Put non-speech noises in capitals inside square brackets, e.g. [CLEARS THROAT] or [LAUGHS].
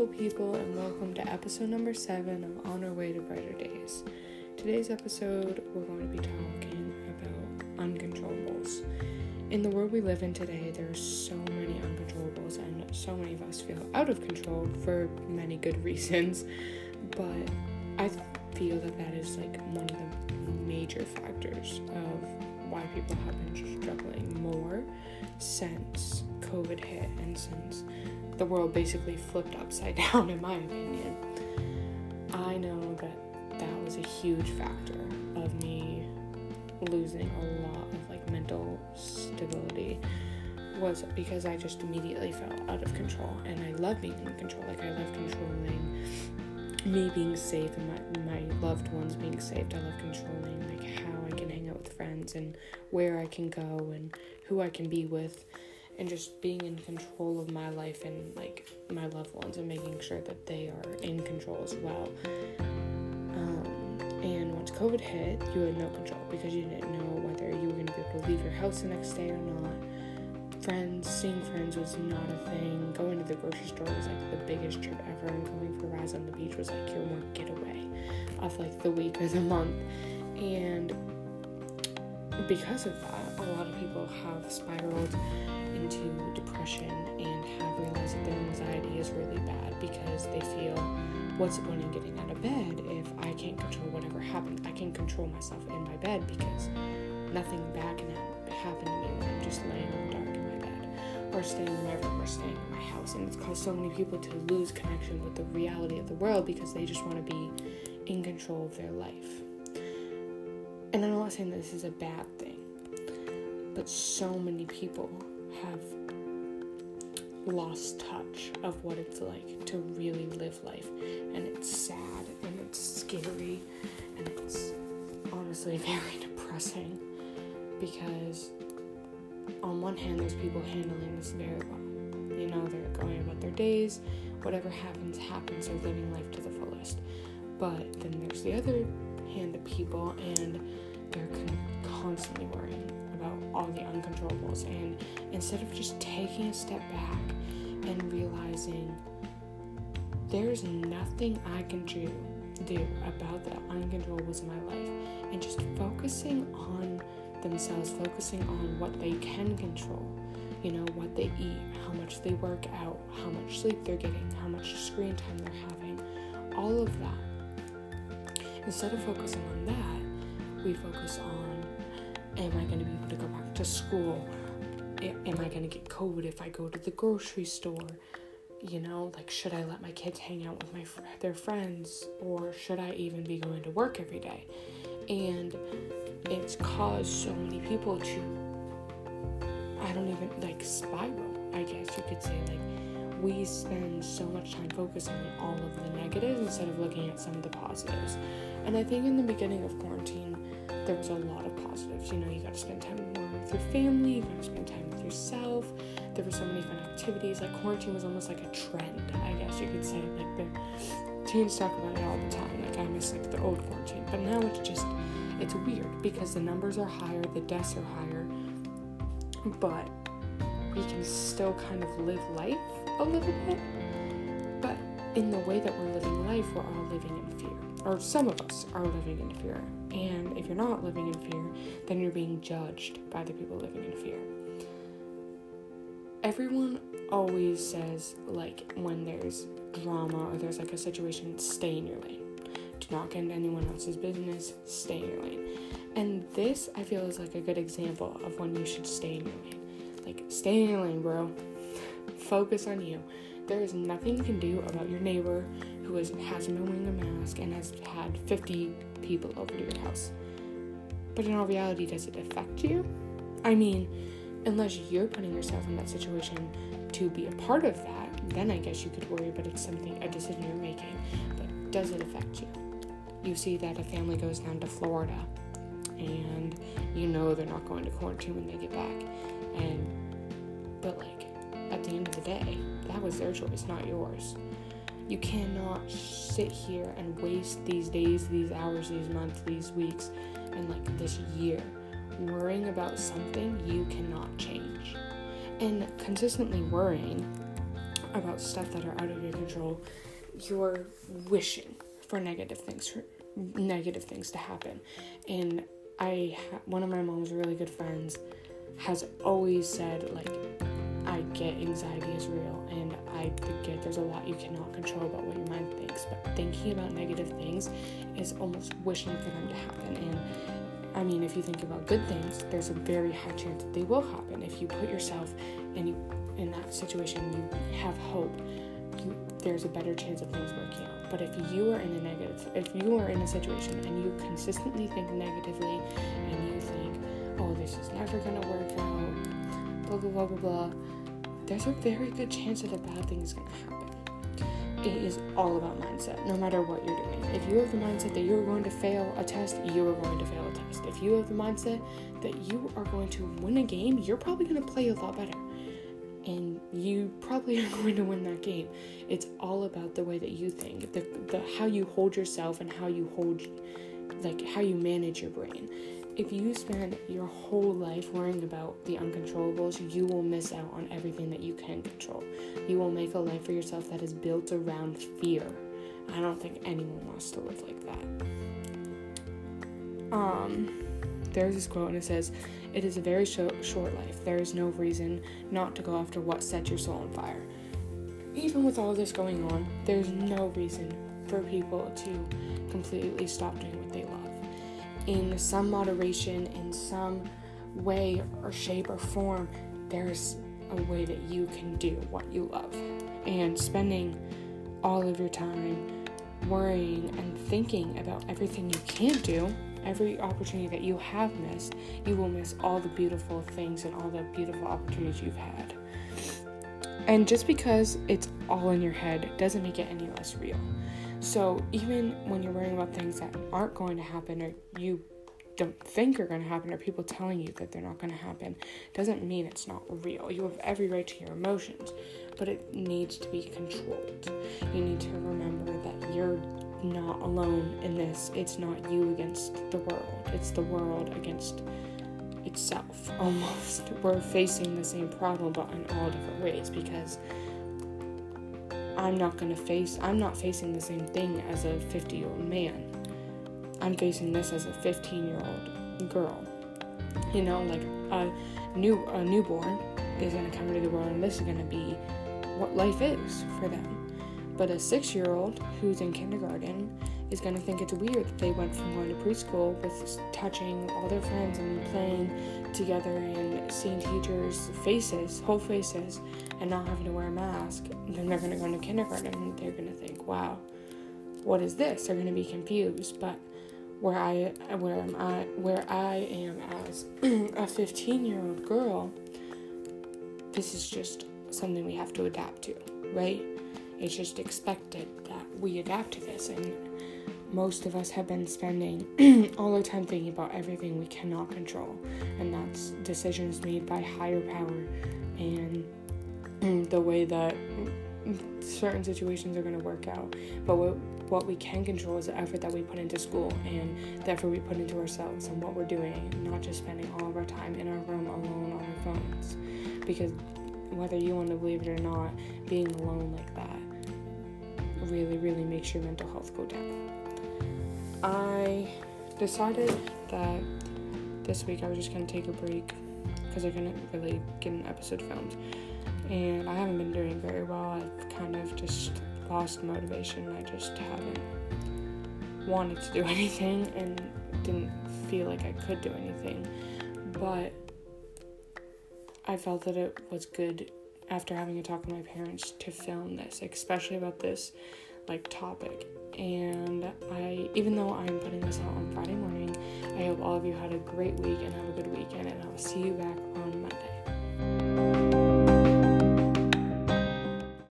beautiful people, and welcome to episode number seven of On Our Way to Brighter Days. Today's episode, we're going to be talking about uncontrollables. In the world we live in today, there are so many uncontrollables, and so many of us feel out of control for many good [LAUGHS] reasons. But I feel that that is like one of the major factors of why people have been struggling more since COVID hit and since the world basically flipped upside [LAUGHS] down, in my opinion. I know that that was a huge factor of me losing a lot of like mental stability was because I just immediately felt out of control and I love being in control like I love controlling me being safe and my, my loved ones being safe I love controlling like how I can with friends and where I can go and who I can be with and just being in control of my life and like my loved ones and making sure that they are in control as well. Um, and once COVID hit, you had no control because you didn't know whether you were going to be able to leave your house the next day or not. Friends, seeing friends was not a thing. Going to the grocery store was like the biggest trip ever, and going for rides on the beach was like your one getaway of like the week or the month. And because of that, a lot of people have spiraled into depression and have realized that their anxiety is really bad because they feel what's the point in getting out of bed if I can't control whatever happens? I can control myself in my bed because nothing bad can happen to me when I'm just laying in the dark in my bed or staying room or staying in my house. And it's caused so many people to lose connection with the reality of the world because they just want to be in control of their life. And I'm not saying this is a bad thing, but so many people have lost touch of what it's like to really live life. And it's sad and it's scary and it's honestly [LAUGHS] very depressing because, on one hand, there's people handling this very well. You know, they're going about their days, whatever happens, happens, they're living life to the fullest. But then there's the other hand of people, and they're con- constantly worrying about all the uncontrollables. And instead of just taking a step back and realizing there's nothing I can do, do about the uncontrollables in my life, and just focusing on themselves, focusing on what they can control. You know, what they eat, how much they work out, how much sleep they're getting, how much screen time they're having, all of that. Instead of focusing on that, we focus on am I going to be able to go back to school? Am I going to get COVID if I go to the grocery store? You know, like should I let my kids hang out with my their friends or should I even be going to work every day? And it's caused so many people to I don't even like spiral, I guess you could say like we spend so much time focusing on all of the negatives instead of looking at some of the positives. And I think in the beginning of quarantine, there was a lot of positives. You know, you got to spend time more with your family, you got to spend time with yourself. There were so many fun activities. Like quarantine was almost like a trend, I guess you could say. Like the teens talk about it all the time. Like I miss like the old quarantine, but now it's just it's weird because the numbers are higher, the deaths are higher, but we can still kind of live life a little bit. But in the way that we're living life, we're all living in fear. Or some of us are living in fear. And if you're not living in fear, then you're being judged by the people living in fear. Everyone always says, like, when there's drama or there's like a situation, stay in your lane. Do not get into anyone else's business, stay in your lane. And this, I feel, is like a good example of when you should stay in your lane. Like, stay in your lane, bro. Focus on you. There is nothing you can do about your neighbor who has, hasn't been wearing a mask and has had 50 people over to your house. But in all reality, does it affect you? I mean, unless you're putting yourself in that situation to be a part of that, then I guess you could worry, but it's something, a decision you're making. But does it affect you? You see that a family goes down to Florida and you know they're not going to quarantine when they get back. And, at the end of the day, that was their choice, not yours. You cannot sit here and waste these days, these hours, these months, these weeks, and like this year worrying about something you cannot change. And consistently worrying about stuff that are out of your control, you're wishing for negative things for negative things to happen. And I one of my mom's really good friends has always said like Get anxiety is real and I get there's a lot you cannot control about what your mind thinks, but thinking about negative things is almost wishing for them to happen. And I mean, if you think about good things, there's a very high chance that they will happen. If you put yourself in in that situation, you have hope. You, there's a better chance of things working out. But if you are in a negative, if you are in a situation and you consistently think negatively, and you think, "Oh, this is never gonna work out," blah blah blah blah blah, there's a very good chance that a bad thing is gonna happen it is all about mindset, no matter what you're doing. If you have the mindset that you're going to fail a test, you are going to fail a test. If you have the mindset that you are going to win a game, you're probably going to play a lot better. And you probably [LAUGHS] are going to win that game. It's all about the way that you think, the, the how you hold yourself and how you hold like how you manage your brain if you spend your whole life worrying about the uncontrollables, you will miss out on everything that you can control. You will make a life for yourself that is built around fear. I don't think anyone wants to live like that. Um, there's this quote and it says, It is a very short, short life. There is no reason not to go after what sets your soul on fire. Even with all this going on, there's no reason for people to completely stop doing what they love in some moderation, in some way or shape or form, there's a way that you can do what you love. And spending all of your time worrying and thinking about everything you can't do, every opportunity that you have missed, you will miss all the beautiful things and all the beautiful opportunities you've had. And just because it's all in your head doesn't make it any less real. So even when you're worrying about things that aren't going to happen or you don't think are going to happen or people telling you that they're not going to happen doesn't mean it's not real. You have every right to your emotions, but it needs to be controlled. You need to remember that you're not alone in this. It's not you against the world, it's the world against itself [LAUGHS] almost. We're facing the same problem but in all different ways because I'm not going to face I'm not facing the same thing as a 50-year-old man. I'm facing this as a 15 year old girl. You know, like a new a newborn is gonna come into the world, and this is gonna be what life is for them. But a six year old who's in kindergarten is gonna think it's weird that they went from going to preschool with touching all their friends and playing together and seeing teachers' faces, whole faces, and not having to wear a mask. And then they're gonna go into kindergarten and they're gonna think, wow, what is this? They're gonna be confused. But where I where am I where I am as [CLEARS THROAT] a 15 year old girl, this is just something we have to adapt to, right? It's just expected that we adapt to this, and most of us have been spending [CLEARS THROAT] all our time thinking about everything we cannot control, and that's decisions made by higher power and [CLEARS THROAT] the way that certain situations are going to work out. But what what we can control is the effort that we put into school and the effort we put into ourselves and what we're doing, not just spending all of our time in our room alone on our phones. Because whether you want to believe it or not, being alone like that really, really makes your mental health go down. I decided that this week I was just to take a break because I couldn't really get an episode filmed. And I haven't been doing very well. I've kind of just lost motivation. I just haven't wanted to do [LAUGHS] anything and didn't feel like I could do anything. But I felt that it was good after having a talk with my parents to film this, especially about this like topic. And I even though I'm putting this out on Friday morning, I hope all of you had a great week and have a good weekend and I'll see you back on Monday.